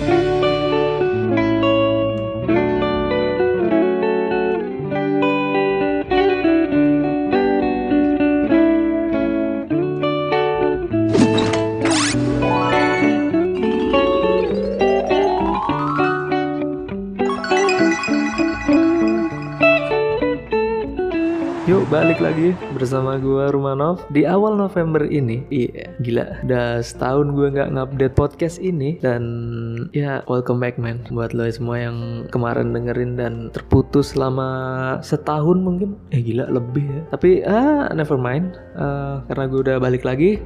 Thank you. Lagi bersama gua Rumanov di awal November ini. Iya, gila. Udah setahun gue nggak ngupdate podcast ini dan ya welcome back man buat lo semua yang kemarin dengerin dan terputus selama setahun mungkin. Eh gila lebih ya. Tapi ah never mind. Ah, karena gue udah balik lagi,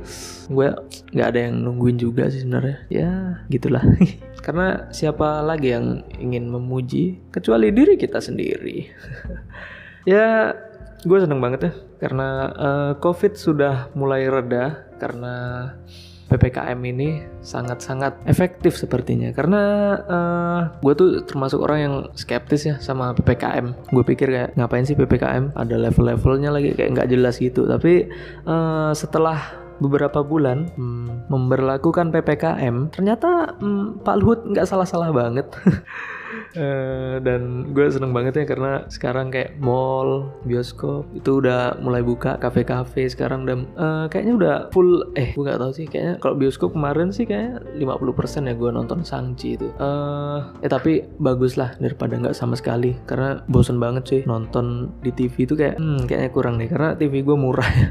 gue nggak ada yang nungguin juga sih sebenarnya. Ya gitulah. karena siapa lagi yang ingin memuji kecuali diri kita sendiri. ya gue seneng banget ya karena eh, covid sudah mulai reda karena ppkm ini sangat-sangat efektif sepertinya. Karena eh, gue tuh termasuk orang yang skeptis ya sama ppkm gue pikir kayak ngapain sih ppkm ada level-levelnya lagi kayak nggak jelas gitu. Tapi eh, setelah beberapa bulan hmm, memberlakukan ppkm ternyata hmm, Pak Luhut nggak salah-salah banget Eh, dan gue seneng banget ya karena sekarang kayak mall, bioskop itu udah mulai buka, kafe-kafe sekarang dan eh, kayaknya udah full. Eh, gue nggak tahu sih kayaknya kalau bioskop kemarin sih kayaknya 50% ya gue nonton Sangchi itu. Eh, eh tapi bagus lah daripada nggak sama sekali karena bosen banget sih nonton di TV itu kayak hmm, kayaknya kurang nih karena TV gue murah ya.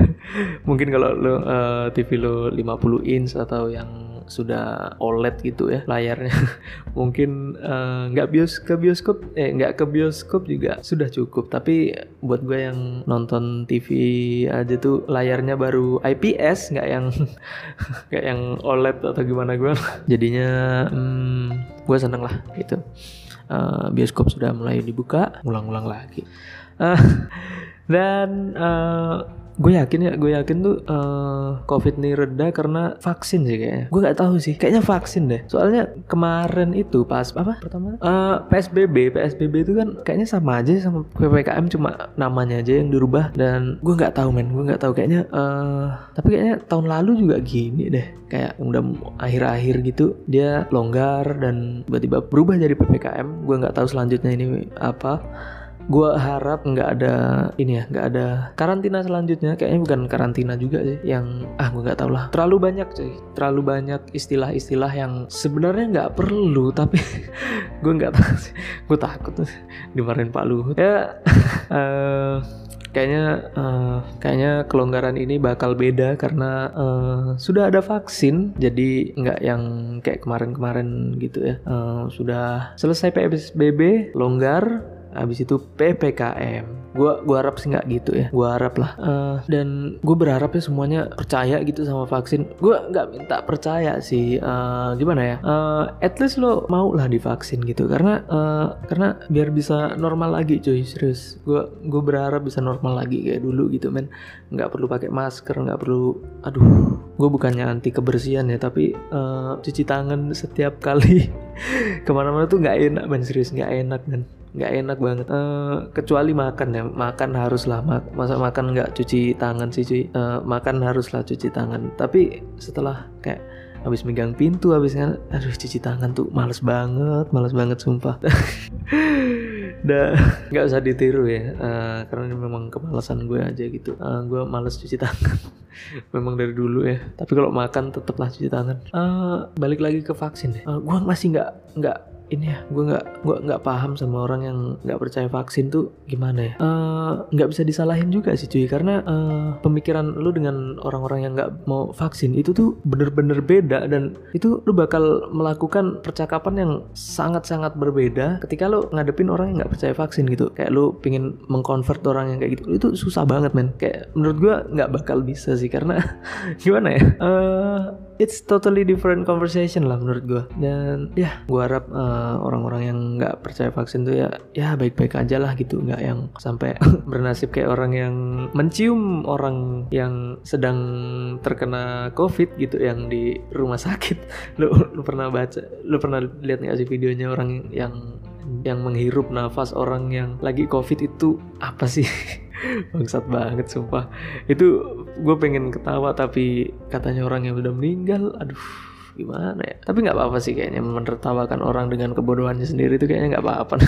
Mungkin kalau lo eh, TV lo 50 inch atau yang sudah OLED gitu ya layarnya. Mungkin eh, nggak bios ke bioskop eh nggak ke bioskop juga sudah cukup. Tapi buat gue yang nonton TV aja tuh layarnya baru IPS nggak yang kayak yang OLED atau gimana gue jadinya hmm, gue seneng lah gitu. Eh, bioskop sudah mulai dibuka ulang-ulang lagi. Eh, dan eh, gue yakin ya gue yakin tuh eh, covid ini reda karena vaksin sih kayaknya. Gue nggak tahu sih kayaknya vaksin deh. Soalnya kemarin itu pas apa? Pertama? Eh, psbb psbb itu kan kayaknya sama aja sama ppkm cuma namanya aja yang dirubah dan gue nggak tahu men. Gue nggak tahu kayaknya eh tapi kayaknya tahun lalu juga gini deh. Kayak udah akhir-akhir gitu dia longgar dan tiba-tiba berubah jadi ppkm gue nggak tahu selanjutnya ini apa gue harap nggak ada ini ya nggak ada karantina selanjutnya. Kayaknya bukan karantina juga sih yang ah gue nggak tahu lah terlalu banyak cuy terlalu banyak istilah-istilah yang sebenarnya nggak perlu tapi gue nggak tahu sih. Gue takut dimarahin Pak Luhut. Ya eh, kayaknya eh, kayaknya kelonggaran ini bakal beda karena eh, sudah ada vaksin. Jadi nggak yang kayak kemarin-kemarin gitu ya. Eh, sudah selesai PSBB longgar Habis itu PPKM. Gua gua harap sih nggak gitu ya. Gua harap lah. Eh, dan gue berharap ya semuanya percaya gitu sama vaksin. Gua nggak minta percaya sih. Eh, gimana ya? Eh, at least lo mau lah divaksin gitu. Karena eh, karena biar bisa normal lagi cuy. Serius. Gua gue berharap bisa normal lagi kayak dulu gitu men. Nggak perlu pakai masker. Nggak perlu. Aduh. Gue bukannya anti kebersihan ya. Tapi eh, cuci tangan setiap kali ke mana-mana tuh nggak enak men. Serius nggak enak men nggak enak banget. Eh, kecuali makan ya. Makan haruslah. Mak masa makan nggak cuci tangan sih cuy? Eh, makan haruslah cuci tangan. Tapi setelah kayak habis megang pintu habis kan aduh cuci tangan tuh males banget males banget sumpah. Dah. Nggak usah ditiru ya. Eh, karena ini memang kemalasan gue aja gitu. Eh, gue males cuci tangan. Memang dari dulu ya. Tapi kalau makan tetaplah cuci tangan. Eh, balik lagi ke vaksin ya gue masih nggak nggak ini ya gue nggak gua nggak paham sama orang yang nggak percaya vaksin tuh gimana ya. Eh, nggak bisa disalahin juga sih cuy. Karena eh, pemikiran lu dengan orang-orang yang nggak mau vaksin itu tuh bener-bener beda dan itu lu bakal melakukan percakapan yang sangat-sangat berbeda ketika lu ngadepin orang yang nggak percaya vaksin gitu. Kayak lu pingin mengkonvert orang yang kayak gitu. Itu susah banget men. Kayak menurut gue nggak bakal bisa sih karena gimana ya? Eh, it's totally different conversation lah menurut gue dan ya gue harap eh, orang-orang yang nggak percaya vaksin tuh ya ya baik-baik aja lah gitu. Nggak yang sampai bernasib kayak orang yang mencium orang yang sedang terkena covid gitu yang di rumah sakit. Lu lu pernah baca lu pernah lihat nggak sih videonya orang yang yang menghirup nafas orang yang lagi covid itu apa sih? Bangsat banget sumpah. Itu gue pengen ketawa tapi katanya orang yang udah meninggal aduh gimana ya? Tapi nggak apa-apa sih kayaknya menertawakan orang dengan kebodohannya sendiri itu kayaknya nggak apa-apa.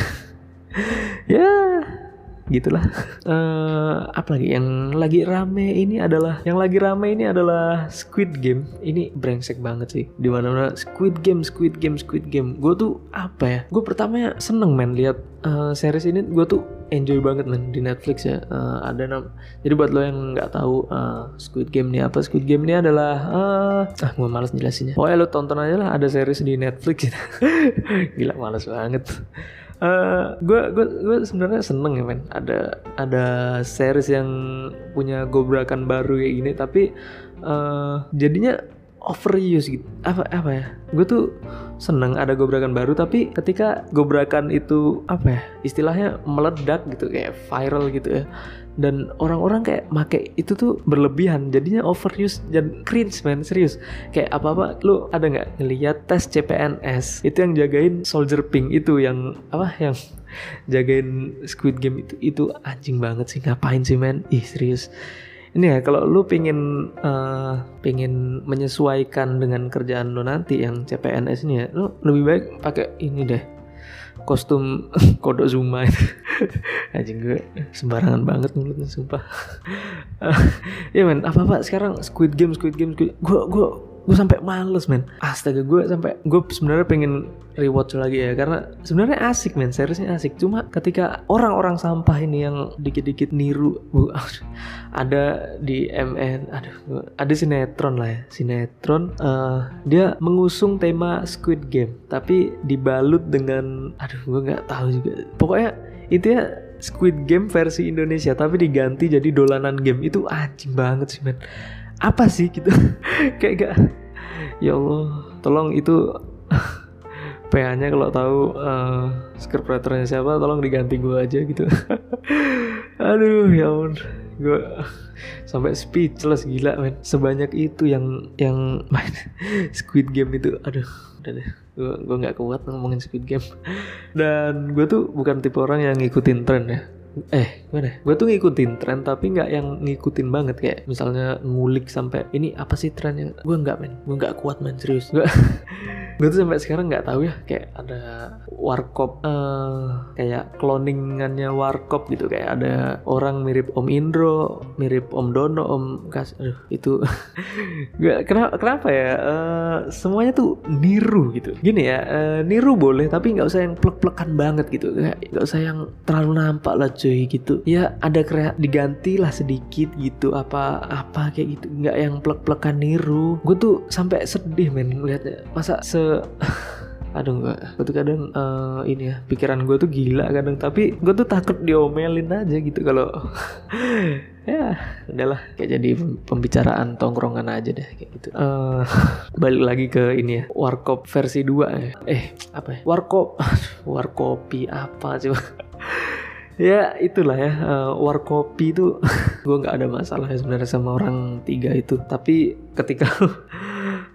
Ya gitulah. Uh, apa lagi yang lagi rame ini adalah yang lagi rame ini adalah Squid Game. Ini brengsek banget sih. Di mana mana Squid Game Squid Game Squid Game. Gue tuh apa ya? Gue pertamanya seneng men lihat uh, series ini. Gue tuh enjoy banget men di Netflix ya. Uh, ada nam jadi buat lo yang nggak tahu uh, Squid Game ini apa? Squid Game ini adalah uh, ah gue malas jelasinnya. Pokoknya lo tonton aja lah ada series di Netflix. Gila malas banget gue uh, gue gue sebenarnya seneng ya men. Ada ada series yang punya gobrakan baru kayak gini tapi uh, jadinya overuse gitu. Apa apa ya? Gue tuh seneng ada gobrakan baru tapi ketika gobrakan itu apa ya istilahnya meledak gitu kayak viral gitu ya dan orang-orang kayak make itu tuh berlebihan jadinya overuse dan cringe man serius. Kayak apa apa lu ada nggak ngeliat tes CPNS itu yang jagain soldier pink itu yang apa yang jagain Squid Game itu itu anjing banget sih ngapain sih man? Ih serius ini ya kalau lu pengen uh, pengen menyesuaikan dengan kerjaan lu nanti yang CPNS ini ya lu lebih baik pakai ini deh. Kostum kodok Zuma itu. Anjing gue sembarangan banget mulutnya sumpah. Ya men apa apa sekarang Squid Game Squid Game Squid gue gue gue sampai males men. Astaga gue sampai gue sebenarnya pengen rewatch lagi ya karena sebenarnya asik men. Seriesnya asik. Cuma ketika orang-orang sampah ini yang dikit-dikit niru bu, ada di MN aduh ada sinetron lah ya sinetron uh, dia mengusung tema Squid Game tapi dibalut dengan aduh gue nggak tahu juga. Pokoknya itu ya Squid Game versi Indonesia tapi diganti jadi dolanan game. Itu anjing banget sih men apa sih gitu? Kayak gak ya Allah tolong itu PH-nya kalau tahu uh, scriptwriternya siapa tolong diganti gue aja gitu. Aduh ya ampun. Gue sampai speechless gila men. Sebanyak itu yang yang main Squid Game itu. Aduh deh. Gue gue nggak kuat ngomongin Squid Game. Dan gue tuh bukan tipe orang yang ngikutin tren ya eh gimana? Gue tuh ngikutin tren tapi nggak yang ngikutin banget. Kayak misalnya ngulik sampai ini apa sih trennya? Gue nggak men, gue nggak kuat men. Serius. Gue gue tuh sampai sekarang nggak tahu ya. Kayak ada warkop uh, kayak cloningannya warkop gitu. Kayak ada orang mirip Om Indro, mirip Om Dono, Om Kas, aduh itu. Gue kenapa kenapa ya? Uh, semuanya tuh niru gitu. Gini ya uh, niru boleh tapi nggak usah yang plek-plekan banget gitu, nggak usah yang terlalu nampak lah cuy gitu. Ya ada krea diganti lah sedikit gitu apa apa kayak gitu. Nggak yang plek-plekan niru. Gue tuh sampai sedih men ngeliatnya. Masa se aduh enggak gue tuh kadang uh, ini ya pikiran gue tuh gila kadang. Tapi gue tuh takut diomelin aja gitu kalau ya udahlah kayak jadi pembicaraan tongkrongan aja deh kayak gitu. Uh, balik lagi ke ini ya warkop versi 2 ya. Eh apa ya? Warkop warkopi apa sih ya itulah ya uh, warkopi itu. Gue nggak ada masalah ya sebenarnya sama orang tiga itu. Tapi ketika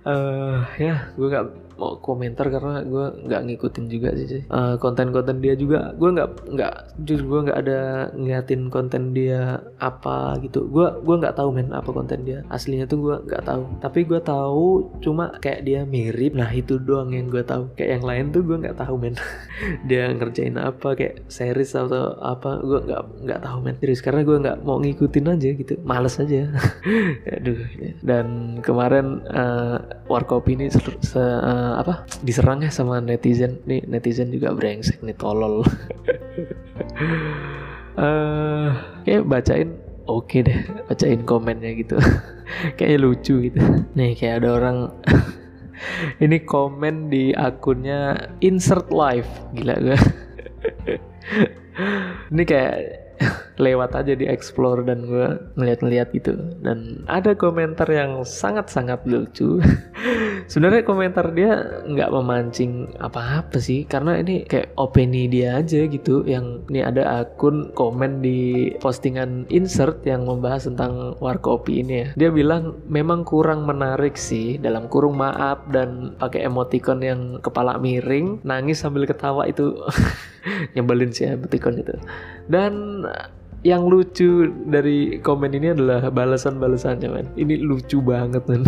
uh, ya gue nggak mau komentar karena gue nggak ngikutin juga sih uh, konten-konten dia juga gue nggak nggak jujur gue nggak ada ngeliatin konten dia apa gitu. Gue gue nggak tahu men apa konten dia. Aslinya tuh gue nggak tahu. Tapi gue tahu cuma kayak dia mirip nah itu doang yang gue tahu. Kayak yang lain tuh gue nggak tahu men. Dia ngerjain apa kayak series atau apa gue nggak nggak tahu men. Serius karena gue nggak mau ngikutin aja gitu. Males aja. Aduh dan kemarin uh, warkop ini se uh, uh, apa? Diserang ya sama netizen. Nih netizen juga brengsek nih tolol. Uh, kayak bacain oke okay deh bacain komennya gitu. Kayak lucu gitu. Nih kayak ada orang. Ini komen di akunnya insert live gila gue ini kayak lewat aja di explore dan gue ngeliat-ngeliat gitu. Dan ada komentar yang sangat-sangat lucu. Sebenarnya komentar dia nggak memancing apa-apa sih karena ini kayak opini dia aja gitu. Yang ini ada akun komen di postingan insert yang membahas tentang warkopi ini ya. Dia bilang memang kurang menarik sih dalam kurung maaf dan pakai emoticon yang kepala miring nangis sambil ketawa itu nyebelin sih emoticon itu dan yang lucu dari komen ini adalah balasan-balasannya man ini lucu banget man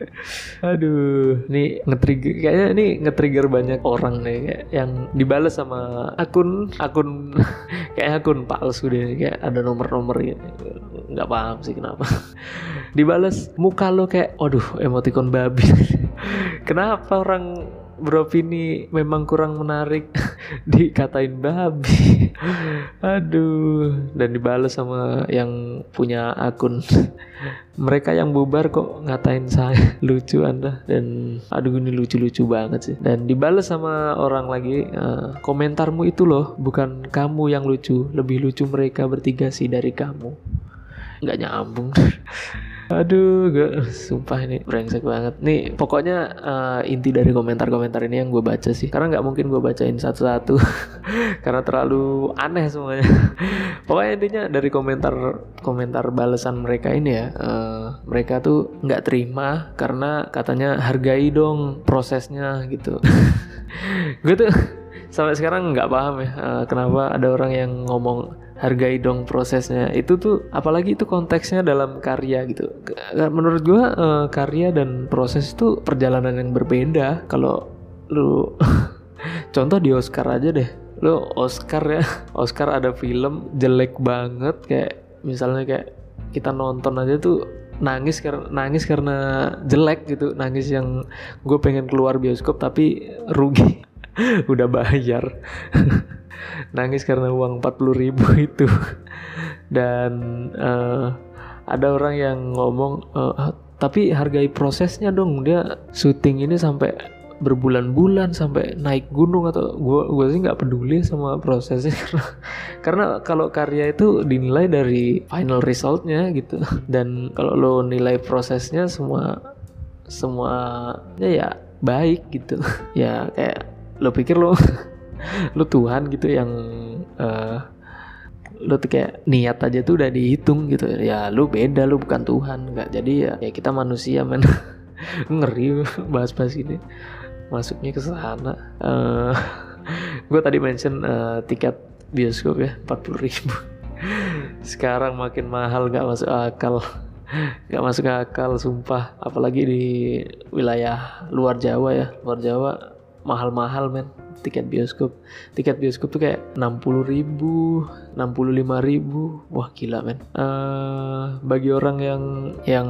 aduh ini nge-trigger kayaknya ini nge-trigger banyak orang nih yang dibalas sama akun akun kayak akun palsu deh kayak ada nomor-nomor gitu nggak paham sih kenapa. Dibalas muka lo kayak aduh emoticon babi. Kenapa orang beropini memang kurang menarik. Dikatain babi. Aduh. Dan dibalas sama yang punya akun. Mereka yang bubar kok ngatain saya. Lucu anda. Dan aduh ini lucu-lucu banget sih. Dan dibalas sama orang lagi uh, komentarmu itu loh bukan kamu yang lucu. Lebih lucu mereka bertiga sih dari kamu. Nggak nyambung Aduh, gue sumpah ini brengsek banget. Nih, pokoknya uh, inti dari komentar-komentar ini yang gue baca sih. Karena nggak mungkin gue bacain satu-satu, karena terlalu aneh semuanya. pokoknya intinya dari komentar-komentar balasan mereka ini ya, uh, mereka tuh nggak terima karena katanya hargai dong prosesnya gitu. gue tuh sampai sekarang nggak paham ya uh, kenapa ada orang yang ngomong hargai dong prosesnya. Itu tuh apalagi itu konteksnya dalam karya gitu. Menurut gua uh, karya dan proses itu perjalanan yang berbeda. Kalau lu contoh di Oscar aja deh. Lu Oscar ya Oscar ada film jelek banget kayak misalnya kayak kita nonton aja tuh nangis karena nangis karena jelek gitu. Nangis yang gue pengen keluar bioskop tapi rugi udah bayar. Nangis karena uang 40 ribu itu. Dan uh, ada orang yang ngomong uh, tapi hargai prosesnya dong. Dia syuting ini sampai berbulan-bulan sampai naik gunung atau gua gua sih nggak peduli sama prosesnya. Karena karena kalau karya itu dinilai dari final resultnya gitu. Dan kalau lo nilai prosesnya semua semuanya ya baik gitu. Ya kayak lo pikir lo lu Tuhan gitu yang uh, lu tuh kayak niat aja tuh udah dihitung gitu. Ya lu beda lu bukan Tuhan nggak. Jadi ya ya kita manusia men. Ngeri bahas-bahas ini masuknya ke sana. Uh, eh, gue tadi mention uh, tiket bioskop ya 40 ribu. Sekarang makin mahal nggak masuk akal. Nggak masuk akal sumpah. Apalagi di wilayah luar Jawa ya luar Jawa mahal-mahal men. Tiket bioskop. Tiket bioskop tuh kayak 60 ribu 65 ribu. Wah gila men. Uh, bagi orang yang yang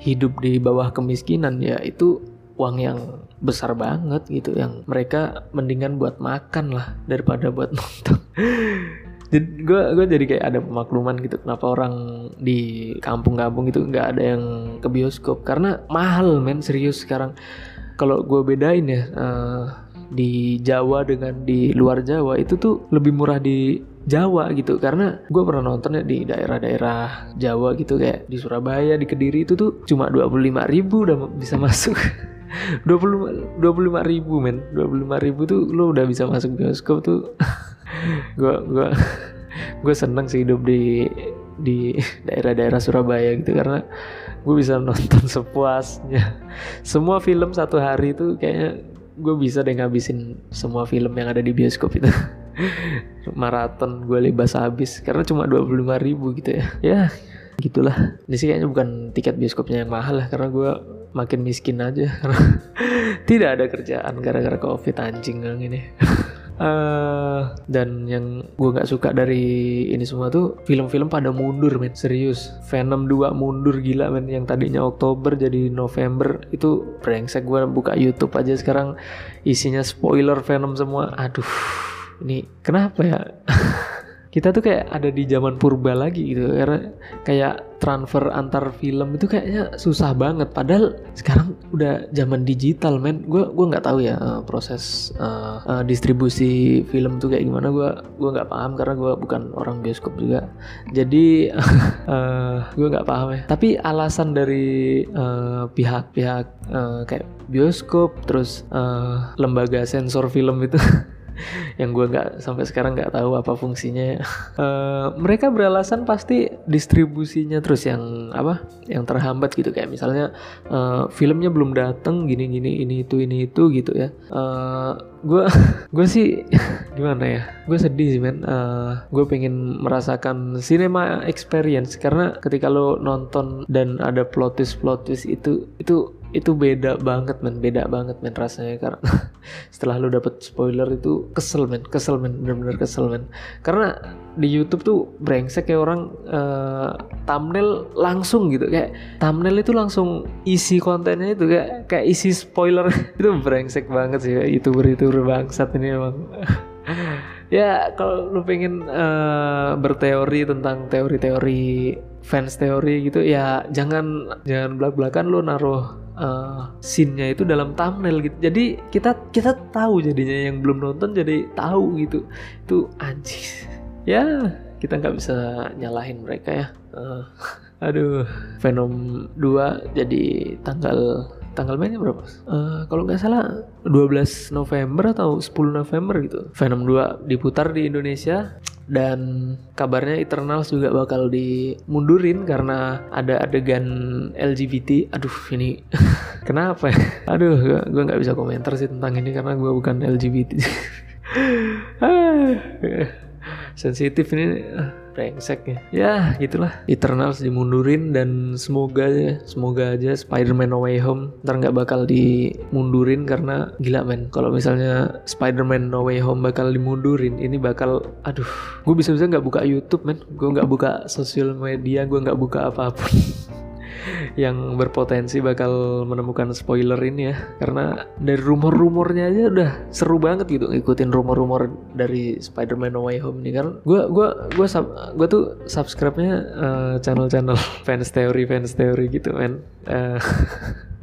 hidup di bawah kemiskinan ya itu uang yang besar banget gitu. Yang mereka mendingan buat makan lah daripada buat nonton. Jadi gue gue jadi kayak ada pemakluman gitu kenapa orang di kampung-kampung itu nggak ada yang ke bioskop. Karena mahal men serius sekarang kalau gue bedain ya uh, di Jawa dengan di luar Jawa itu tuh lebih murah di Jawa gitu. Karena gue pernah nonton ya di daerah-daerah Jawa gitu kayak di Surabaya di Kediri itu tuh cuma 25 ribu udah bisa masuk. 20 25 ribu men. 25 ribu tuh lo udah bisa masuk bioskop tuh. Gue gue gue seneng sih hidup di di daerah-daerah Surabaya gitu karena gue bisa nonton sepuasnya. Semua film satu hari itu kayaknya gue bisa deh ngabisin semua film yang ada di bioskop itu. Maraton gue lebas habis karena cuma 25 ribu gitu ya. Ya gitulah. Ini sih kayaknya bukan tiket bioskopnya yang mahal lah karena gue makin miskin aja. Karena tidak ada kerjaan gara-gara covid anjing ini Uh, dan yang gue nggak suka dari ini semua tuh film-film pada mundur men. Serius. Venom 2 mundur gila men. Yang tadinya Oktober jadi November itu brengsek gue buka YouTube aja sekarang. Isinya spoiler Venom semua. Aduh ini kenapa ya kita tuh kayak ada di zaman purba lagi gitu karena kayak transfer antar film itu kayaknya susah banget. Padahal sekarang udah zaman digital men. Gue gue nggak tahu ya uh, proses uh, uh, distribusi film tuh kayak gimana. Gue gue nggak paham karena gue bukan orang bioskop juga. Jadi uh, gue nggak paham ya. Tapi alasan dari pihak-pihak uh, uh, kayak bioskop terus uh, lembaga sensor film itu yang gue nggak sampai sekarang nggak tahu apa fungsinya uh, mereka beralasan pasti distribusinya terus yang apa yang terhambat gitu. Kayak misalnya uh, filmnya belum datang gini gini ini itu ini itu gitu ya. Gue uh, gue sih gimana ya? Gue sedih sih men. Uh, gue pengen merasakan cinema experience. Karena ketika lo nonton dan ada plot twist plot twist itu itu itu beda banget men. Beda banget men rasanya. Karena setelah lu dapet spoiler itu kesel men. Kesel men. Bener-bener kesel men. Karena di YouTube tuh brengsek kayak orang uh, thumbnail langsung gitu. Kayak thumbnail itu langsung isi kontennya itu kayak kayak isi spoiler. Itu brengsek banget sih youtuber youtuber bangsat ini emang ya kalau lu pengen uh, berteori tentang teori-teori fans teori gitu ya jangan jangan belak-belakan lu naruh uh, scene-nya itu dalam thumbnail gitu. Jadi kita kita tahu jadinya yang belum nonton jadi tahu gitu. Itu anjing. Ya, kita nggak bisa nyalahin mereka ya. Uh, aduh, Venom 2 jadi tanggal tanggal mainnya berapa? Uh, kalau nggak salah 12 November atau 10 November gitu. Venom 2 diputar di Indonesia dan kabarnya Eternals juga bakal dimundurin karena ada adegan LGBT. Aduh ini kenapa ya? Aduh gue nggak bisa komentar sih tentang ini karena gue bukan LGBT. Sensitif ini brengsek ya. Ya gitulah. Eternals dimundurin dan semoga ya semoga aja Spider-Man No Way Home ntar nggak bakal dimundurin karena gila men. Kalau misalnya Spider-Man No Way Home bakal dimundurin ini bakal aduh gue bisa-bisa nggak buka YouTube men. Gue nggak buka sosial media gue nggak buka apa pun yang berpotensi bakal menemukan spoiler ini ya. Karena dari rumor-rumornya aja udah seru banget gitu ngikutin rumor-rumor dari Spider-Man No Way Home ini. Kan gue gue gue gue tuh subscribe-nya uh, channel-channel fans teori fans teori gitu men. Uh,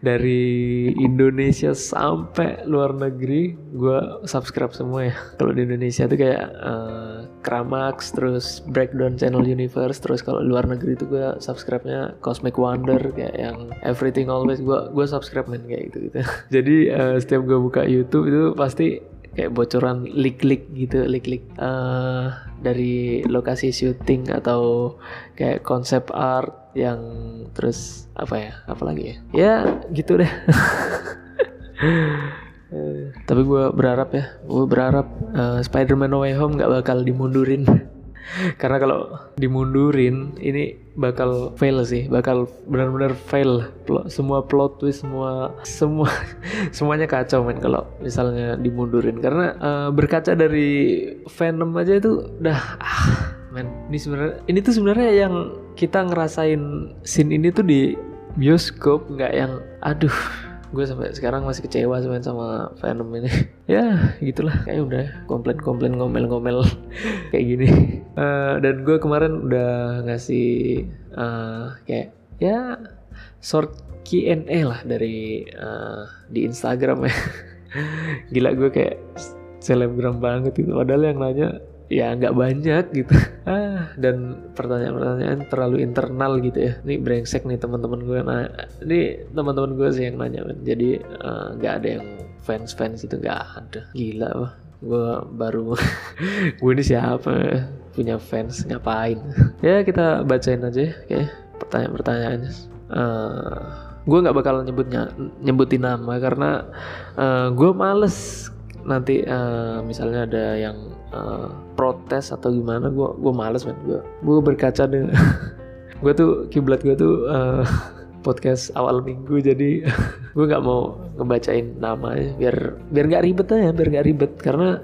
dari Indonesia sampai luar negeri gue subscribe semua ya. Kalau di Indonesia tuh kayak uh, Kramax terus Breakdown Channel Universe terus kalau luar negeri itu gue subscribe-nya Cosmic Wonder kayak yang Everything Always. Gue gue subscribe men kayak gitu gitu jadi uh, setiap gue buka YouTube itu pasti kayak bocoran leak-leak gitu leak-leak uh, dari lokasi syuting atau kayak konsep art yang terus apa ya apa lagi ya? Ya gitu deh. Uh, tapi gue berharap ya gue berharap uh, Spider-Man No Way Home nggak bakal dimundurin karena kalau dimundurin ini bakal fail sih. Bakal benar-benar fail. Plot, semua plot twist semua semua semuanya kacau men kalau misalnya dimundurin. Karena uh, berkaca dari Venom aja itu udah ah, men. Ini sebenarnya ini tuh sebenarnya yang kita ngerasain scene ini tuh di bioskop nggak yang aduh gue sampai sekarang masih kecewa sebenarnya sama Venom ini. Ya gitulah. Kayak udah komplain-komplain ngomel-ngomel kayak gini. Uh, dan gue kemarin udah ngasih uh, kayak ya short Q&A lah dari uh, di Instagram ya. Gila gue kayak selebgram banget itu padahal yang nanya ya nggak banyak gitu. Ah dan pertanyaan-pertanyaan terlalu internal gitu ya. Ini brengsek nih teman-teman gue nah ini teman-teman gue sih yang nanya kan jadi eh, nggak uh, ada yang fans fans itu nggak ada. Gila wah gue baru gue ini siapa punya fans ngapain? Ya kita bacain aja ya pertanyaan-pertanyaannya. Uh, gue nggak bakal nyebutnya nyebutin nama karena uh, gue males nanti uh, misalnya ada yang uh, protes atau gimana gue gue males banget gue gue berkaca dengan gue tuh kiblat gue tuh uh, podcast awal minggu jadi gue nggak mau ngebacain namanya biar biar nggak ribet aja biar nggak ribet. Karena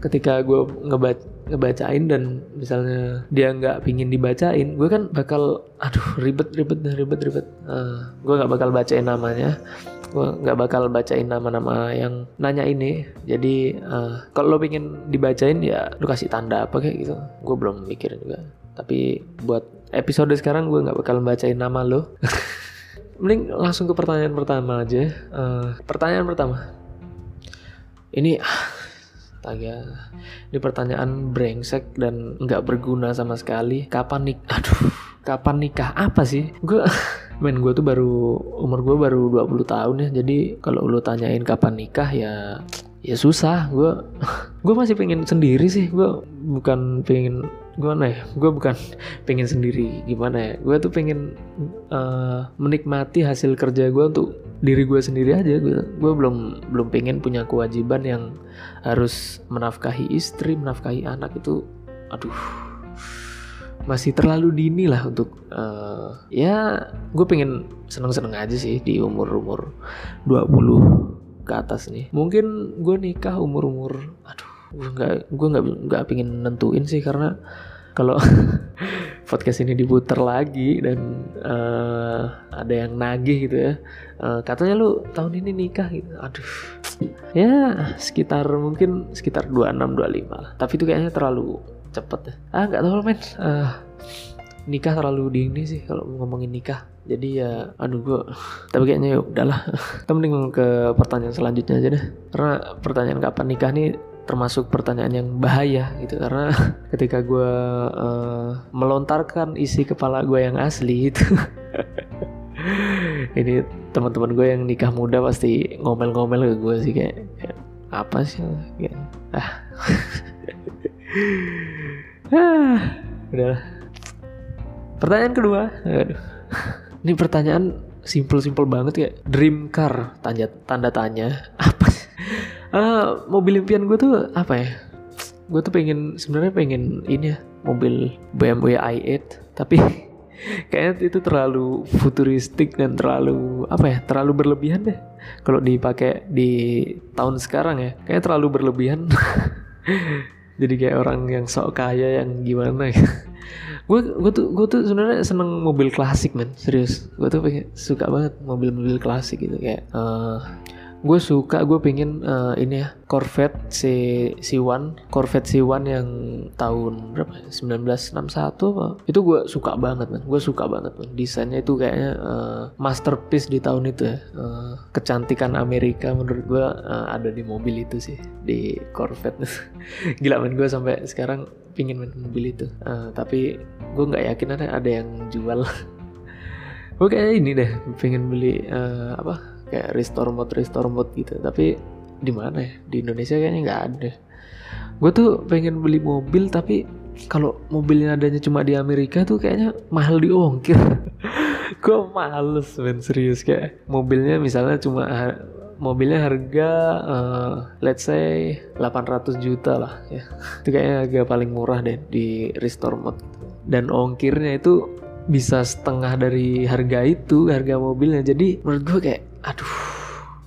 ketika gue ngebaca ngebacain dan misalnya dia nggak pingin dibacain gue kan bakal aduh ribet ribet ribet ribet. Uh, gue nggak bakal bacain namanya gue nggak bakal bacain nama-nama yang nanya ini jadi uh, kalau lo pengen dibacain ya lo kasih tanda apa kayak gitu gue belum mikirin juga tapi buat episode sekarang gue nggak bakal bacain nama lo mending langsung ke pertanyaan pertama aja uh, pertanyaan pertama ini Astaga, ini pertanyaan brengsek dan nggak berguna sama sekali. Kapan nik? Aduh, kapan nikah? Apa sih? Gue men gue tuh baru umur gue baru 20 tahun ya. Jadi kalau lu tanyain kapan nikah ya ya susah. Gue gue masih pengen sendiri sih. Gue bukan pengen gue ya? Gue bukan pengen sendiri. Gimana ya? Gue tuh pengen uh, menikmati hasil kerja gue untuk diri gue sendiri aja. Gue gue belum belum pengen punya kewajiban yang harus menafkahi istri menafkahi anak itu. Aduh masih terlalu dini lah untuk uh, ya gue pengen seneng-seneng aja sih di umur-umur 20 ke atas nih. Mungkin gue nikah umur-umur aduh gue nggak gue nggak nggak pengen nentuin sih karena kalau podcast ini diputar lagi dan uh, ada yang nagih gitu ya uh, katanya lu tahun ini nikah gitu. Aduh ya sekitar mungkin sekitar 26 25 lah. Tapi itu kayaknya terlalu cepet ya. Ah nggak tahu men. Uh, nikah terlalu dini sih kalau ngomongin nikah. Jadi ya aduh gue tapi kayaknya ya udahlah. Kita mending ke pertanyaan selanjutnya aja deh. Karena pertanyaan kapan nikah nih termasuk pertanyaan yang bahaya gitu. Karena ketika gue uh, melontarkan isi kepala gue yang asli itu ini teman-teman gue yang nikah muda pasti ngomel-ngomel ke gue sih kayak, kayak apa sih? Kayak, ah ah, udah. Pertanyaan kedua, aduh. Ini pertanyaan simple-simple banget ya. Dream car tanda tanda tanya apa? Uh, mobil impian gue tuh apa ya? Gue tuh pengen sebenarnya pengen ini ya mobil BMW i8 tapi kayaknya itu terlalu futuristik dan terlalu apa ya terlalu berlebihan deh kalau dipakai di tahun sekarang ya kayak terlalu berlebihan jadi kayak orang yang sok kaya yang gimana ya. Gue gue tuh gue tuh sebenarnya seneng mobil klasik men. Serius. Gue tuh suka banget mobil-mobil klasik gitu. Kayak uh, gue suka gue pengen uh, ini ya Corvette C C1 Corvette C1 yang tahun berapa 1961 apa? itu gue suka banget man. Gue suka banget man. Desainnya itu kayaknya uh, masterpiece di tahun itu ya. Uh, kecantikan Amerika menurut gue uh, ada di mobil itu sih di Corvette. Gila man. Gue sampai sekarang pingin main mobil itu. Uh, tapi gue nggak yakin ada ada yang jual. Gue ini deh pengen beli uh, apa kayak restore mode restore mode gitu. Tapi di mana ya? Di Indonesia kayaknya nggak ada. Gue tuh pengen beli mobil tapi kalau mobilnya adanya cuma di Amerika tuh kayaknya mahal di ongkir. Gue males men serius. Kayak mobilnya misalnya cuma mobilnya harga uh, let's say 800 juta lah ya. Itu kayaknya harga paling murah deh di restore mode. Dan ongkirnya itu bisa setengah dari harga itu harga mobilnya. Jadi menurut gue kayak aduh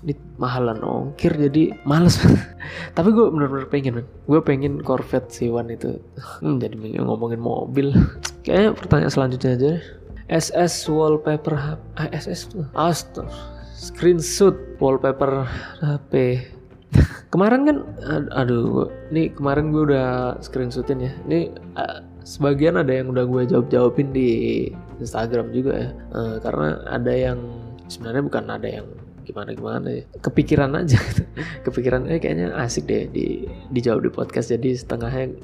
ini mahalan ongkir jadi males. Tapi gue bener-bener pengen man. gue pengen Corvette C1 itu. Hmm, jadi ngomongin mobil. Kayaknya pertanyaan selanjutnya aja SS wallpaper ah, SS tuh astaga screenshot wallpaper HP kemarin kan aduh ini kemarin gue udah screenshotin ya. Ini uh, sebagian ada yang udah gue jawab jawabin di Instagram juga ya. Uh, karena ada yang sebenarnya bukan ada yang gimana gimana ya. Kepikiran aja gitu. kepikiran eh kayaknya asik deh di dijawab di podcast. Jadi setengahnya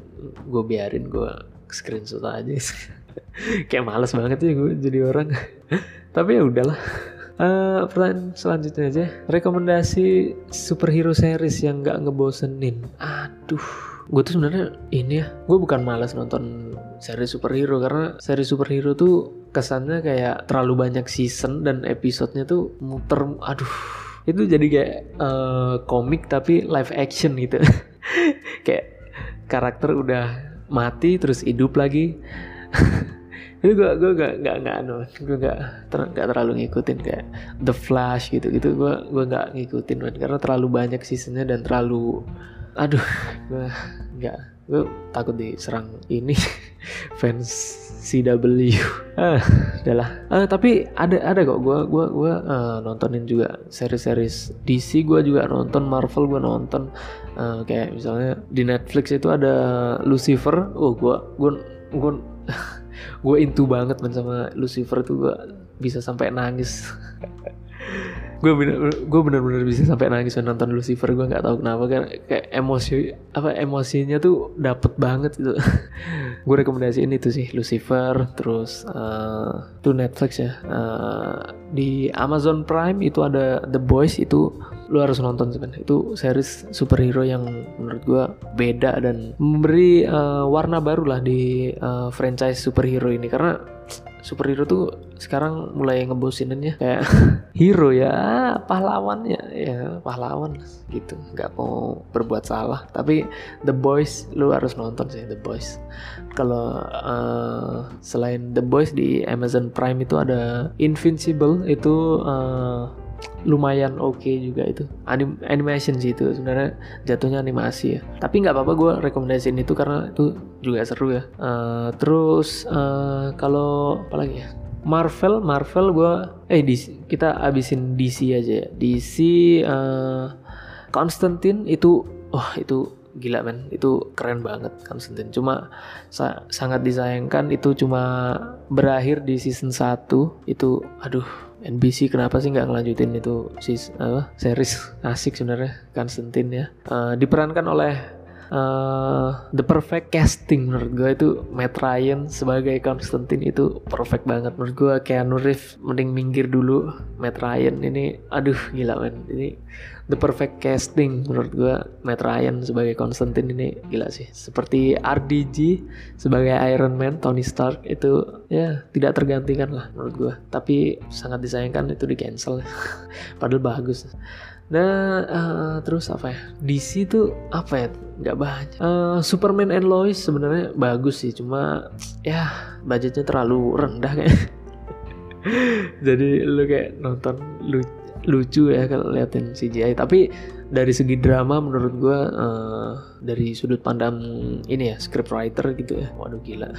gue biarin gue screenshot aja. Kayak males banget ya gue jadi orang. Tapi ya udahlah. Uh, pertanyaan selanjutnya aja. Rekomendasi superhero series yang nggak ngebosenin. Aduh gue tuh sebenarnya ini ya gue bukan malas nonton seri superhero karena seri superhero tuh kesannya kayak terlalu banyak season dan episodenya tuh muter aduh itu jadi kayak uh, komik tapi live action gitu kayak karakter udah mati terus hidup lagi itu gue gue gak gak gak anu gue gak ter, gak terlalu ngikutin kayak The Flash gitu gitu gue gue gak ngikutin man. karena terlalu banyak seasonnya dan terlalu aduh gue nggak gue takut diserang ini fans CW ah udahlah uh, tapi ada ada kok. Gue gue gue uh, nontonin juga seri-series DC gue juga nonton Marvel gue nonton. Uh, kayak misalnya di Netflix itu ada Lucifer. Oh gue gue gue gue into banget sama Lucifer tuh. Gue bisa sampai nangis gue bener gue bener-bener bisa sampai nangis nonton Lucifer gue nggak tahu kenapa kan kayak emosi apa emosinya tuh dapet banget gitu. Gue rekomendasiin itu sih Lucifer terus uh, tuh Netflix ya uh, di Amazon Prime itu ada The Boys itu lu harus nonton sih itu series superhero yang menurut gue beda dan memberi uh, warna baru lah di uh, franchise superhero ini karena superhero tuh sekarang mulai ngebosinin ya. Kayak hero ya pahlawannya. Ya pahlawan gitu. Nggak mau berbuat salah. Tapi The Boys lu harus nonton sih The Boys. Kalau uh, selain The Boys di Amazon Prime itu ada Invincible itu uh, lumayan oke okay juga itu. Anim animation sih itu sebenarnya jatuhnya animasi ya. Tapi nggak apa-apa gue rekomendasiin itu karena itu juga seru ya. Uh, terus uh, kalau apa lagi ya? Marvel Marvel gue eh DC, kita abisin DC aja ya. DC uh, Constantine itu wah oh, itu gila men. Itu keren banget Constantine. Cuma sa sangat disayangkan itu cuma berakhir di season 1 itu aduh NBC kenapa sih nggak ngelanjutin itu si apa series asik sebenarnya Constantine ya. Uh, diperankan oleh uh, the perfect casting menurut gue itu Matt Ryan sebagai Constantine itu perfect banget. Menurut gue Keanu Reeves mending minggir dulu Matt Ryan. Ini aduh gila men. Ini the perfect casting menurut gue Matt Ryan sebagai Constantine ini gila sih seperti RDG sebagai Iron Man Tony Stark itu ya tidak tergantikan lah menurut gue tapi sangat disayangkan itu di cancel padahal bagus Nah, uh, terus apa ya? DC tuh apa ya? Gak banyak. Uh, Superman and Lois sebenarnya bagus sih, cuma ya budgetnya terlalu rendah kayak. Jadi lu kayak nonton lu lucu ya kalau liatin CGI tapi dari segi drama menurut gue uh, dari sudut pandang ini ya script writer gitu ya. Waduh gila.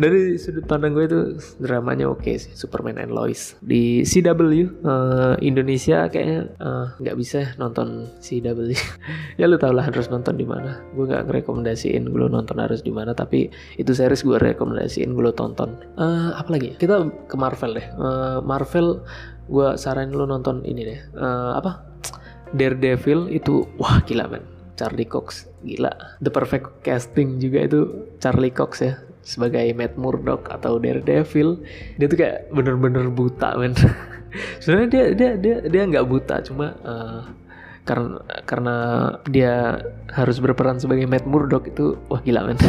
Dari sudut pandang gue itu dramanya oke okay sih Superman and Lois. Di CW uh, eh, Indonesia kayaknya eh, nggak uh, bisa nonton CW ya lu tau lah harus nonton di mana. Gue nggak ngerekomendasiin gue nonton harus di mana tapi itu series gue rekomendasiin gue tonton. Uh, apa lagi kita ke Marvel deh. Uh, Marvel gue saranin lo nonton ini deh. Uh, apa? Daredevil itu wah gila men. Charlie Cox gila. The perfect casting juga itu Charlie Cox ya sebagai Matt Murdock atau Daredevil. Dia tuh kayak bener-bener buta men. Sebenarnya dia dia dia dia nggak buta cuma uh, karena karena dia harus berperan sebagai Matt Murdock itu wah gila men.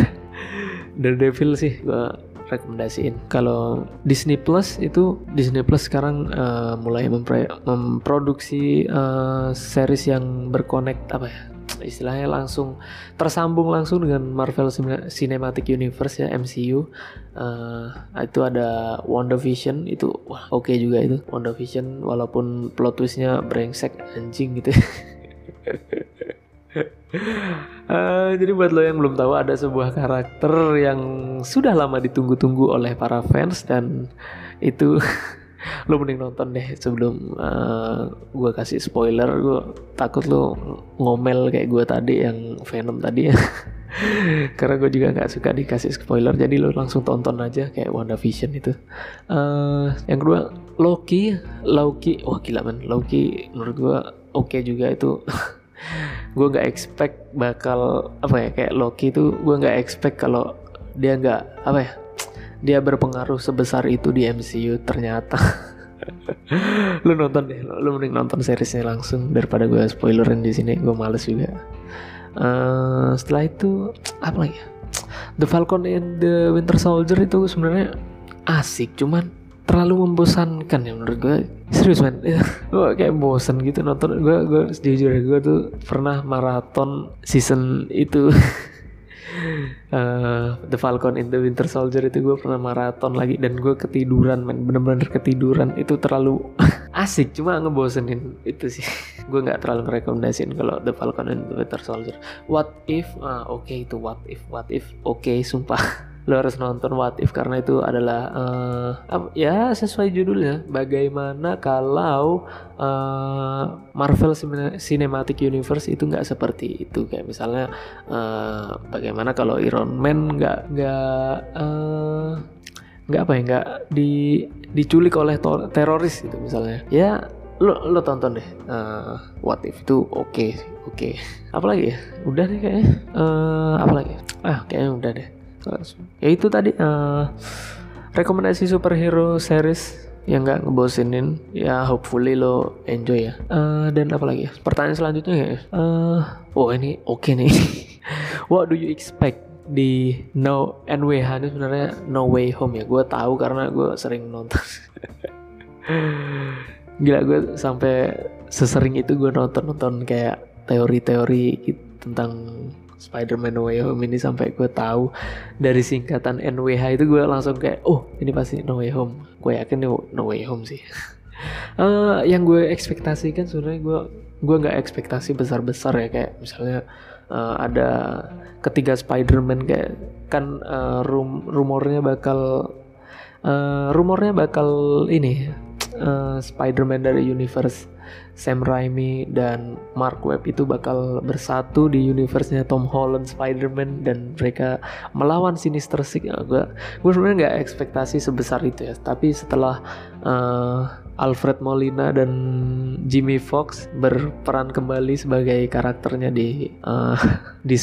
Daredevil sih gua rekomendasiin. Kalau Disney Plus itu Disney Plus sekarang uh, mulai memproduksi uh, series yang berkonek apa ya? istilahnya langsung tersambung langsung dengan Marvel Cinematic Universe ya MCU uh, eh, itu ada WandaVision itu wah oke okay juga itu WandaVision walaupun plot twistnya brengsek anjing gitu uh, jadi buat lo yang belum tahu ada sebuah karakter yang sudah lama ditunggu-tunggu oleh para fans dan itu lo mending nonton deh sebelum uh, eh, gue kasih spoiler. Gue takut lo ngomel kayak gue tadi yang Venom tadi. Ya karena gue juga nggak suka dikasih spoiler jadi lo langsung tonton aja kayak WandaVision itu. Uh, yang kedua Loki. Loki wah gila man Loki menurut gue oke okay juga itu gue nggak expect bakal apa ya kayak Loki itu gue nggak expect kalau dia nggak apa ya dia berpengaruh sebesar itu di MCU ternyata lu nonton deh lu mending nonton seriesnya langsung daripada gue spoilerin di sini gue males juga uh, setelah itu apa lagi ya? The Falcon and the Winter Soldier itu sebenarnya asik cuman terlalu membosankan ya menurut gue serius man gue kayak bosan gitu nonton. Gue gue jujur ya gue tuh pernah maraton season itu. Uh, The Falcon in the Winter Soldier itu gue pernah maraton lagi dan gue ketiduran man bener-bener ketiduran. Itu terlalu asik cuma ngebosenin itu sih. Gue nggak terlalu merekomendasiin kalau The Falcon and the Winter Soldier. What if uh, oke okay, itu What if What if oke okay, sumpah lo harus nonton What If karena itu adalah uh, ya sesuai judulnya. Bagaimana kalau uh, Marvel Cinematic Universe itu nggak seperti itu? Kayak misalnya uh, bagaimana kalau Iron Man nggak nggak nggak apa ya nggak di diculik oleh teroris gitu misalnya. Ya lo lo tonton deh uh, What If. Itu oke okay, oke. Okay. apalagi ya? Udah deh kayaknya. Uh, apalagi? Ah kayaknya udah deh ya itu tadi uh, rekomendasi superhero series yang nggak ngebosinin ya hopefully lo enjoy ya. Uh, dan apa lagi ya? Pertanyaan selanjutnya ya? Uh, oh ini oke okay nih. What do you expect di No NWH ini sebenarnya No Way Home ya. Gue tahu karena gue sering nonton. Gila gue sampai sesering itu gue nonton nonton kayak teori-teori gitu tentang Spider-Man No Way Home ini sampai gue tahu dari singkatan NWH itu gue langsung kayak oh ini pasti No Way Home. Gue yakin ini No Way Home sih. Uh, yang gue ekspektasikan sebenarnya gue gue nggak ekspektasi besar-besar ya kayak misalnya uh, ada ketiga Spider-Man kayak kan uh, rum rumornya bakal uh, rumornya bakal ini uh, Spider-Man dari universe Sam Raimi dan Mark Webb itu bakal bersatu di universe-nya Tom Holland Spider-Man dan mereka melawan Sinister Six. Ya, gue gue sebenarnya nggak ekspektasi sebesar itu ya, tapi setelah uh, Alfred Molina dan Jimmy Fox berperan kembali sebagai karakternya di uh, di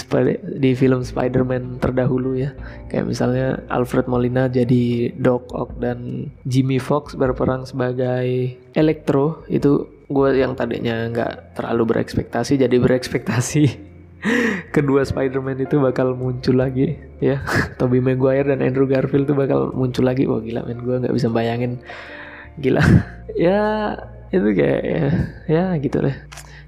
di film Spider-Man terdahulu ya. Kayak misalnya Alfred Molina jadi Doc Ock dan Jimmy Fox berperan sebagai Electro itu gue yang tadinya nggak terlalu berekspektasi jadi berekspektasi kedua Spider-Man itu bakal muncul lagi ya. Tobey Maguire dan Andrew Garfield itu bakal muncul lagi. Wah gila men gue nggak bisa bayangin. Gila. Ya itu kayak ya, ya gitu deh.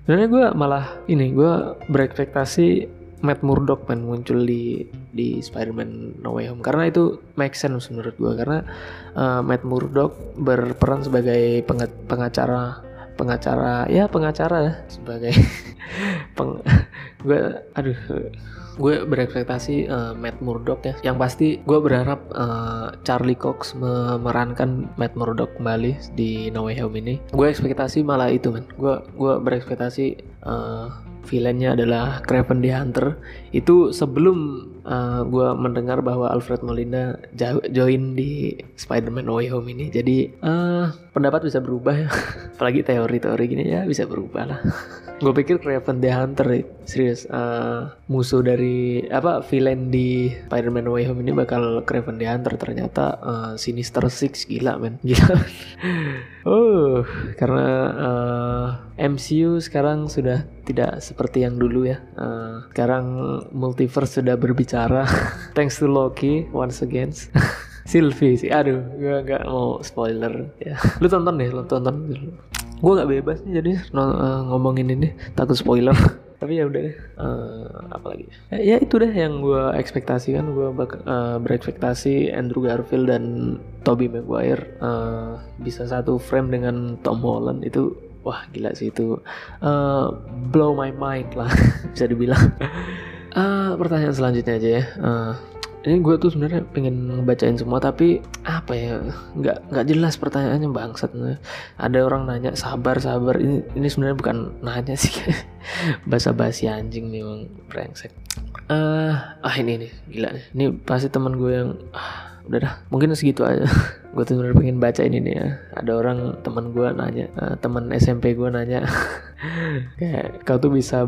Sebenarnya gue malah ini gue berekspektasi Matt Murdock men muncul di di Spider-Man No Way Home. Karena itu make sense menurut gue karena uh, Matt Murdock berperan sebagai pengacara pengacara ya pengacara sebagai peng gue aduh gue berekspektasi uh, Matt Murdock ya. Yang pasti gue berharap uh, Charlie Cox memerankan Matt Murdock kembali di No Way Home ini. Gue ekspektasi malah itu man gue gue berekspektasi uh, villainnya adalah Craven the Hunter. Itu sebelum uh, gue mendengar bahwa Alfred Molina join di Spider-Man Way Home ini. Jadi uh, pendapat bisa berubah ya. Apalagi teori-teori gini ya bisa berubah lah. Gue pikir Craven the Hunter serius uh, musuh dari apa villain di Spider-Man Way Home ini bakal Craven the Hunter ternyata uh, Sinister Six. Gila men. Gila oh karena uh, MCU sekarang sudah tidak seperti yang dulu ya. Uh, sekarang multiverse sudah berbicara. Bicara thanks to Loki once again. Sylvie sih. Aduh gue gak mau spoiler ya. Lu tonton deh lu tonton gue gak bebas nih jadi uh, ngomongin ini. Takut spoiler tapi ya udah deh. Uh, apa lagi? Ya, ya itu deh yang gue ekspektasikan. Gue bak uh, berekspektasi Andrew Garfield dan Tobey Maguire uh, bisa satu frame dengan Tom Holland itu wah gila sih itu. Uh, blow my mind lah bisa dibilang. Uh, pertanyaan selanjutnya aja ya. Uh, ini gue tuh sebenarnya pengen ngebacain semua tapi apa ya nggak nggak jelas pertanyaannya bangsat. Ada orang nanya sabar sabar. Ini ini sebenarnya bukan nanya sih. Bahasa basi anjing nih bang brengsek. Uh, ah ini nih gila nih. Ini pasti teman gue yang ah, udah dah mungkin segitu aja. Gue tuh bener pengen baca ini nih ya. Ada orang teman gue nanya uh, teman SMP gue nanya. Kayak kau tuh bisa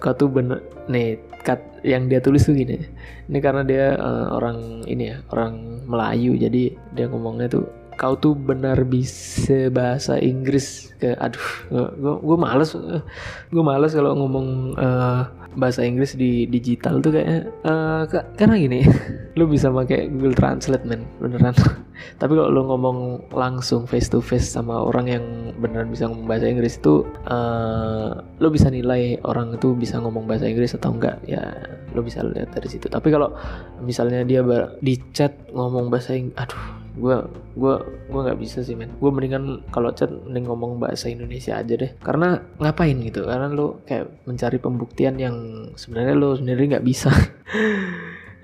kau tuh bener nih kat yang dia tulis tuh gini. Ini karena dia uh, orang ini ya orang Melayu. Jadi dia ngomongnya tuh kau tuh benar bisa bahasa Inggris. Ke aduh gue males gue males kalau ngomong uh, bahasa Inggris di digital tuh kayak uh, karena gini lu bisa pakai Google Translate men beneran. Tapi kalau lu ngomong langsung face to face sama orang yang beneran bisa ngomong bahasa Inggris itu uh, lu bisa nilai orang itu bisa ngomong bahasa Inggris atau enggak ya lu bisa lihat dari situ. Tapi kalau misalnya dia di chat ngomong bahasa Inggris aduh gue gue gue nggak bisa sih men. Gue mendingan kalau chat mending ngomong bahasa Indonesia aja deh. Karena ngapain gitu? Karena lo kayak mencari pembuktian yang sebenarnya lo sendiri nggak bisa.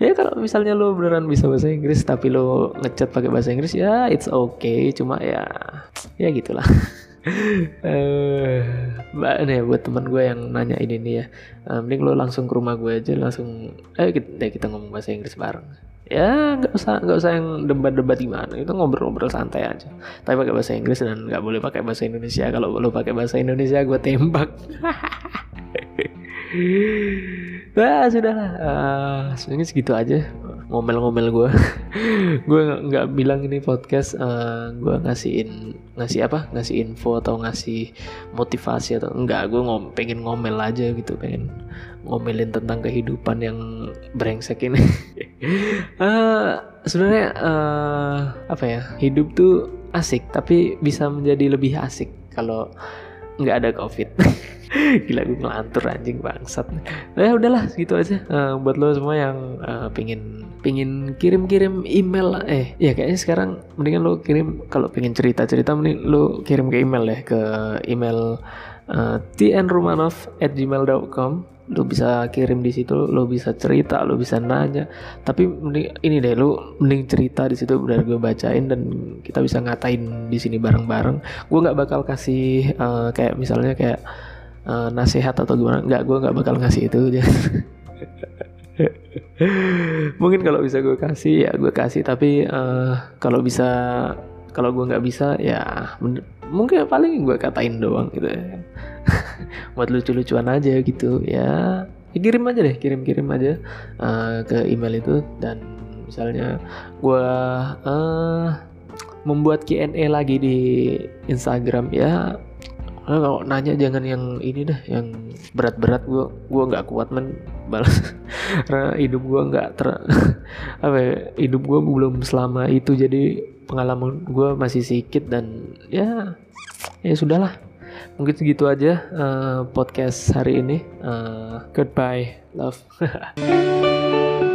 Ya kalau misalnya lo beneran bisa bahasa Inggris tapi lo ngechat pakai bahasa Inggris ya it's okay. Cuma ya ya gitulah. Eh uh, nih buat teman gue yang nanya ini nih ya. Uh, mending lo langsung ke rumah gue aja langsung eh kita, kita ngomong bahasa Inggris bareng ya nggak usah nggak usah yang debat-debat gimana. Itu ngobrol-ngobrol santai aja. Tapi pakai bahasa Inggris dan nggak boleh pakai bahasa Indonesia. Kalau lo pakai bahasa Indonesia gue tembak. Nah sudah lah uh, sebenarnya segitu aja ngomel-ngomel gue gue nggak bilang ini podcast uh, eh, gue ngasihin ngasih apa? Ngasih info atau ngasih motivasi atau enggak. Gue ngom pengen ngomel aja gitu pengen ngomelin tentang kehidupan yang brengsek ini. Uh, sebenarnya uh, apa ya hidup tuh asik tapi bisa menjadi lebih asik kalau nggak ada covid. Gila gue ngelantur anjing bangsat. Nah udahlah gitu aja. Uh, buat lo semua yang uh, pingin pingin kirim-kirim email eh ya kayaknya sekarang mendingan lo kirim kalau pingin cerita-cerita mending lo kirim ke email ya ke email uh, tnrumanov at gmail.com lu bisa kirim di situ lu bisa cerita lu bisa nanya. Tapi mending, ini deh lu mending cerita di situ biar gue bacain dan kita bisa ngatain di sini bareng-bareng. Gue nggak bakal kasih uh, kayak misalnya kayak uh, nasihat atau gimana nggak gue nggak bakal ngasih itu. Mungkin kalau bisa gue kasih ya gue kasih. Tapi uh, kalau bisa kalau gue nggak bisa ya mungkin paling gue katain doang gitu ya. Buat lucu-lucuan aja gitu ya. ya kirim aja deh kirim-kirim aja uh, ke email itu. Dan misalnya gue uh, membuat Q&A lagi di Instagram ya. Nah, kalau nanya jangan yang ini deh, yang berat-berat gue gue nggak kuat men. Balas. Karena hidup gue nggak ter apa ya, hidup gue belum selama itu. Jadi pengalaman gue masih sedikit dan ya ya sudahlah. Mungkin segitu aja uh, podcast hari ini. Uh, goodbye love